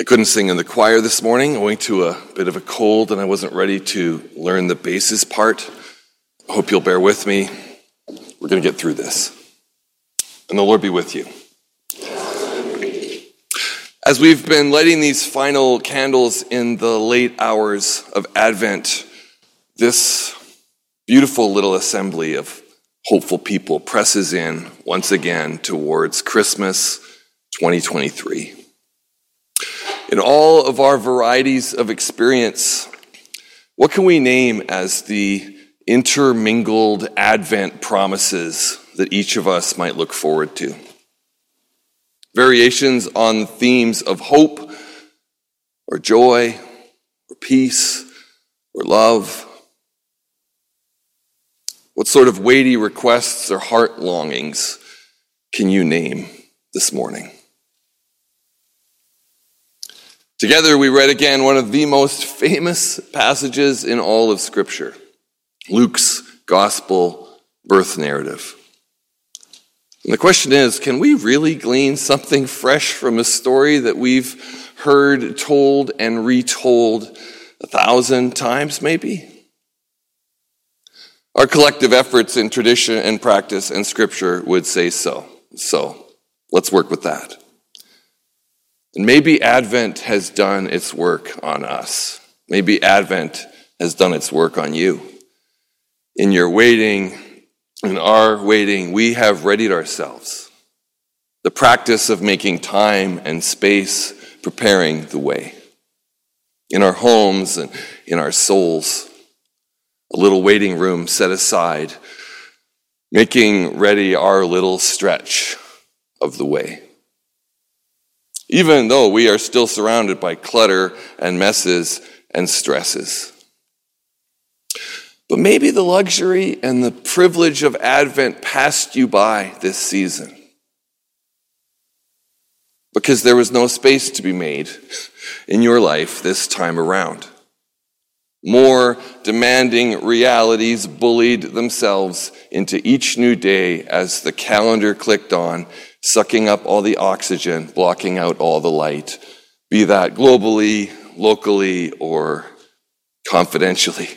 I couldn't sing in the choir this morning owing to a bit of a cold, and I wasn't ready to learn the basses part. I hope you'll bear with me. We're going to get through this. And the Lord be with you. As we've been lighting these final candles in the late hours of Advent, this beautiful little assembly of hopeful people presses in once again towards Christmas 2023. In all of our varieties of experience, what can we name as the intermingled Advent promises that each of us might look forward to? Variations on themes of hope, or joy, or peace, or love. What sort of weighty requests or heart longings can you name this morning? Together, we read again one of the most famous passages in all of Scripture Luke's gospel birth narrative. And the question is can we really glean something fresh from a story that we've heard told and retold a thousand times, maybe? Our collective efforts in tradition and practice and scripture would say so. So let's work with that. And maybe Advent has done its work on us. Maybe Advent has done its work on you. In your waiting, in our waiting, we have readied ourselves. The practice of making time and space, preparing the way. In our homes and in our souls, a little waiting room set aside, making ready our little stretch of the way even though we are still surrounded by clutter and messes and stresses. But maybe the luxury and the privilege of Advent passed you by this season because there was no space to be made in your life this time around. More demanding realities bullied themselves into each new day as the calendar clicked on sucking up all the oxygen, blocking out all the light, be that globally, locally, or confidentially.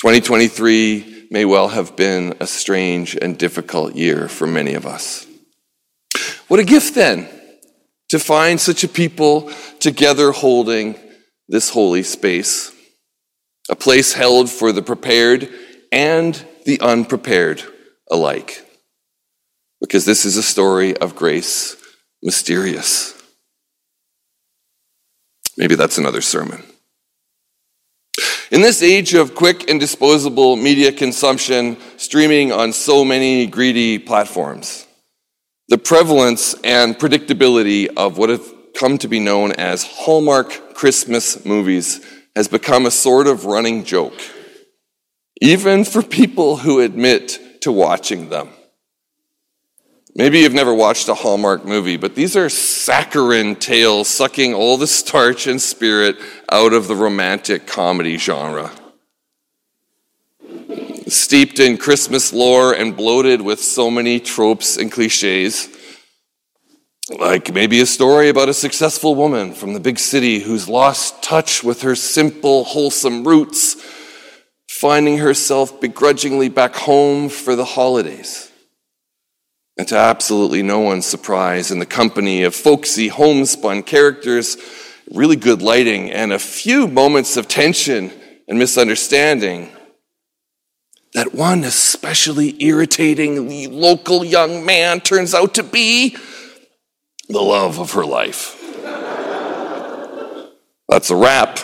2023 may well have been a strange and difficult year for many of us. What a gift then to find such a people together holding this holy space, a place held for the prepared and the unprepared alike because this is a story of grace mysterious. Maybe that's another sermon. In this age of quick and disposable media consumption, streaming on so many greedy platforms, the prevalence and predictability of what have come to be known as Hallmark Christmas movies has become a sort of running joke, even for people who admit to watching them. Maybe you've never watched a Hallmark movie, but these are saccharine tales sucking all the starch and spirit out of the romantic comedy genre. Steeped in Christmas lore and bloated with so many tropes and cliches. Like maybe a story about a successful woman from the big city who's lost touch with her simple, wholesome roots, finding herself begrudgingly back home for the holidays. And to absolutely no one's surprise, in the company of folksy homespun characters, really good lighting, and a few moments of tension and misunderstanding, that one especially irritating local young man turns out to be the love of her life. That's a wrap.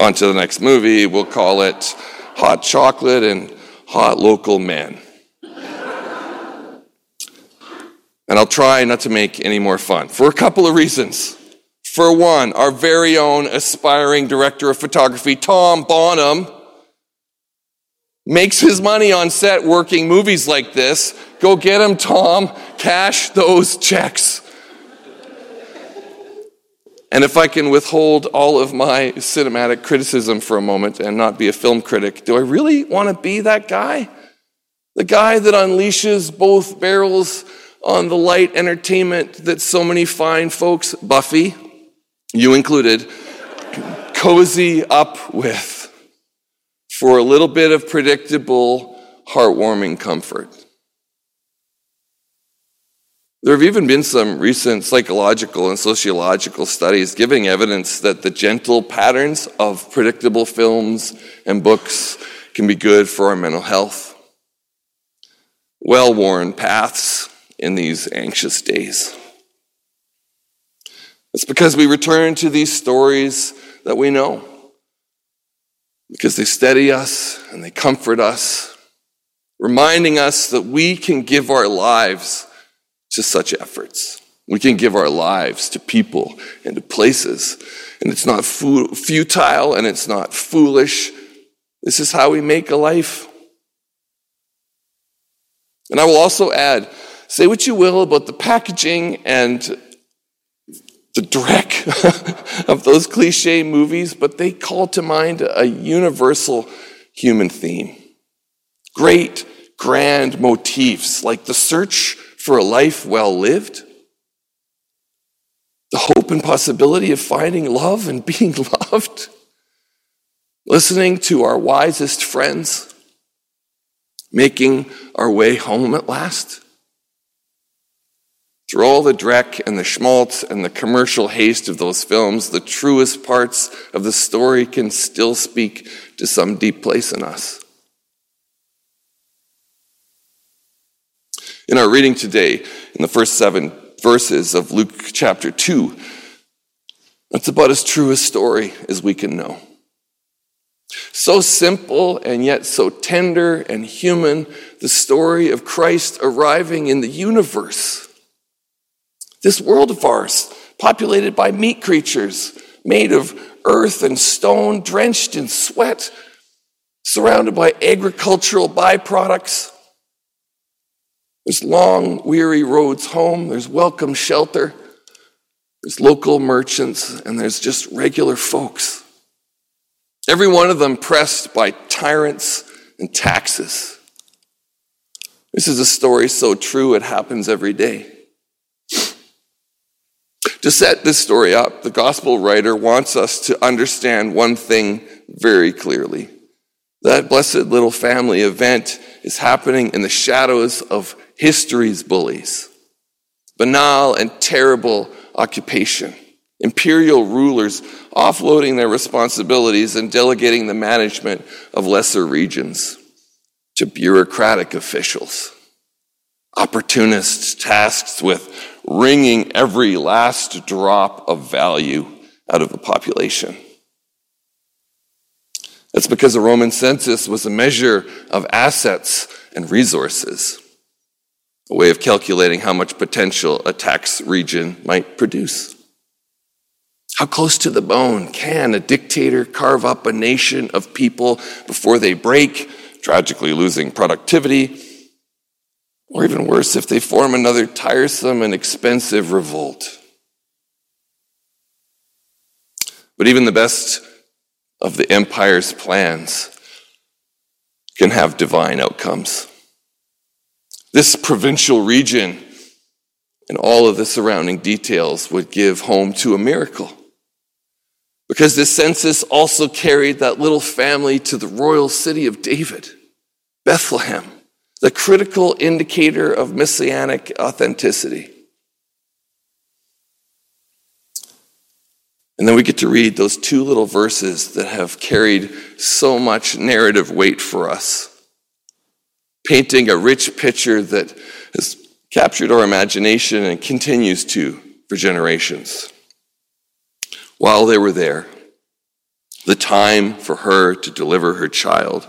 On to the next movie. We'll call it Hot Chocolate and Hot Local Men. And I'll try not to make any more fun for a couple of reasons. For one, our very own aspiring director of photography, Tom Bonham, makes his money on set working movies like this. Go get him, Tom. Cash those checks. And if I can withhold all of my cinematic criticism for a moment and not be a film critic, do I really want to be that guy? The guy that unleashes both barrels on the light entertainment that so many fine folks, Buffy, you included, cozy up with for a little bit of predictable, heartwarming comfort. There have even been some recent psychological and sociological studies giving evidence that the gentle patterns of predictable films and books can be good for our mental health. Well worn paths in these anxious days. It's because we return to these stories that we know, because they steady us and they comfort us, reminding us that we can give our lives to such efforts. We can give our lives to people and to places, and it's not futile and it's not foolish. This is how we make a life. And I will also add say what you will about the packaging and the dreck of those cliche movies, but they call to mind a universal human theme. Great, grand motifs like the search for a life well lived, the hope and possibility of finding love and being loved, listening to our wisest friends, making our way home at last. Through all the dreck and the schmaltz and the commercial haste of those films, the truest parts of the story can still speak to some deep place in us. In our reading today, in the first seven verses of Luke chapter 2, that's about as true a story as we can know. So simple and yet so tender and human, the story of Christ arriving in the universe. This world of ours, populated by meat creatures, made of earth and stone, drenched in sweat, surrounded by agricultural byproducts, there's long, weary roads home. There's welcome shelter. There's local merchants, and there's just regular folks. Every one of them pressed by tyrants and taxes. This is a story so true it happens every day. To set this story up, the gospel writer wants us to understand one thing very clearly. That blessed little family event is happening in the shadows of history's bullies, banal and terrible occupation, imperial rulers offloading their responsibilities and delegating the management of lesser regions to bureaucratic officials, opportunists tasked with wringing every last drop of value out of the population. That's because the Roman census was a measure of assets and resources a way of calculating how much potential a tax region might produce. How close to the bone can a dictator carve up a nation of people before they break, tragically losing productivity? Or even worse, if they form another tiresome and expensive revolt. But even the best of the empire's plans can have divine outcomes. This provincial region and all of the surrounding details would give home to a miracle. Because this census also carried that little family to the royal city of David, Bethlehem, the critical indicator of messianic authenticity. And then we get to read those two little verses that have carried so much narrative weight for us painting a rich picture that has captured our imagination and continues to for generations. While they were there, the time for her to deliver her child,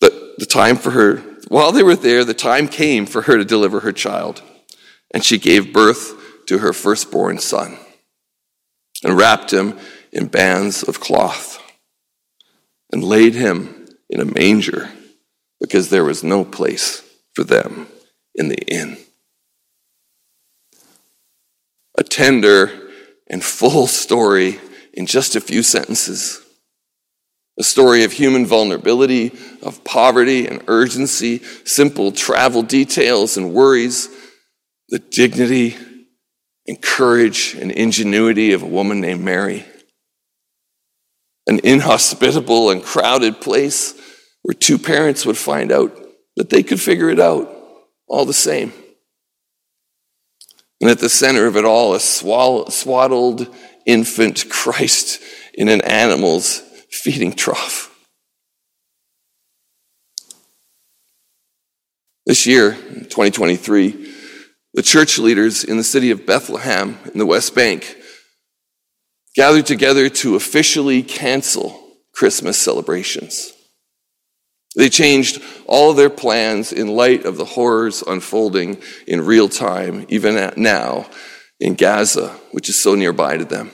the, the time for her, while they were there, the time came for her to deliver her child. And she gave birth to her firstborn son and wrapped him in bands of cloth and laid him in a manger because there was no place for them in the inn. A tender and full story in just a few sentences. A story of human vulnerability, of poverty and urgency, simple travel details and worries, the dignity and courage and ingenuity of a woman named Mary. An inhospitable and crowded place where two parents would find out that they could figure it out all the same. And at the center of it all, a swaddled infant Christ in an animal's feeding trough. This year, 2023, the church leaders in the city of Bethlehem in the West Bank gathered together to officially cancel Christmas celebrations. They changed all their plans in light of the horrors unfolding in real time, even now in Gaza, which is so nearby to them.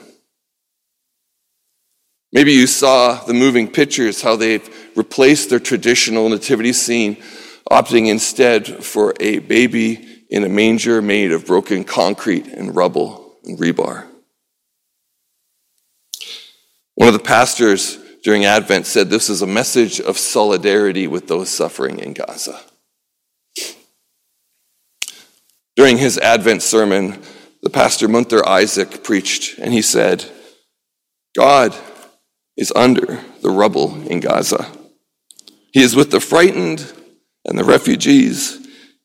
Maybe you saw the moving pictures, how they've replaced their traditional nativity scene, opting instead for a baby in a manger made of broken concrete and rubble and rebar. One of the pastors during Advent said this is a message of solidarity with those suffering in Gaza. During his Advent sermon, the pastor Munther Isaac preached, and he said, God is under the rubble in Gaza. He is with the frightened and the refugees.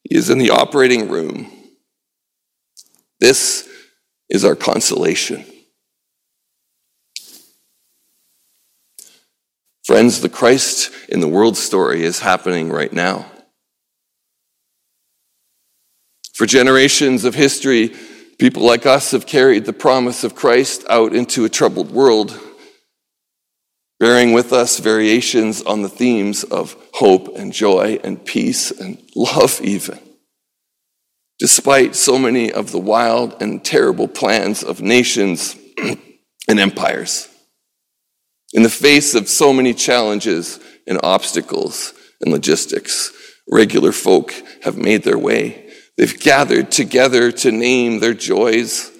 He is in the operating room. This is our consolation. Friends, the Christ in the world story is happening right now. For generations of history, people like us have carried the promise of Christ out into a troubled world bearing with us variations on the themes of hope and joy and peace and love, even. Despite so many of the wild and terrible plans of nations and empires. In the face of so many challenges and obstacles and logistics, regular folk have made their way. They've gathered together to name their joys,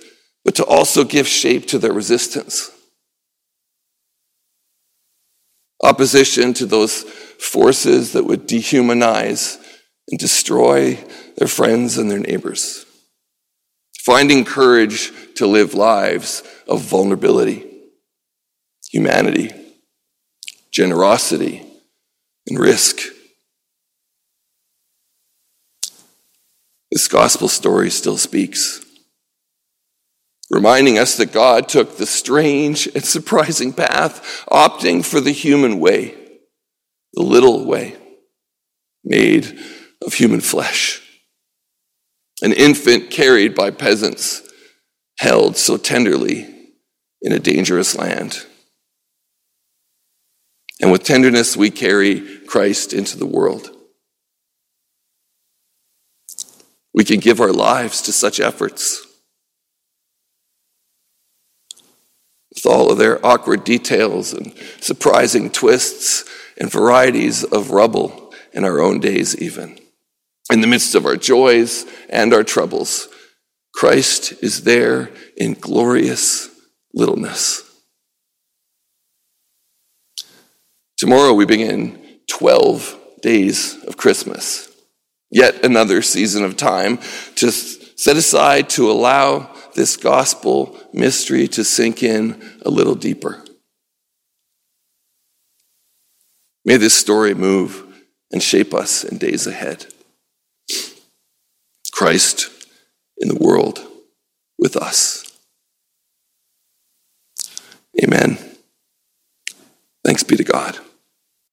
but to also give shape to their resistance opposition to those forces that would dehumanize and destroy their friends and their neighbors. Finding courage to live lives of vulnerability, humanity, generosity, and risk. This gospel story still speaks reminding us that God took the strange and surprising path, opting for the human way, the little way, made of human flesh. An infant carried by peasants, held so tenderly in a dangerous land. And with tenderness, we carry Christ into the world. We can give our lives to such efforts. With all of their awkward details and surprising twists and varieties of rubble in our own days, even. In the midst of our joys and our troubles, Christ is there in glorious littleness. Tomorrow we begin 12 days of Christmas, yet another season of time to set aside to allow this gospel mystery to sink in a little deeper. May this story move and shape us in days ahead. Christ in the world with us. Amen. Thanks be to God.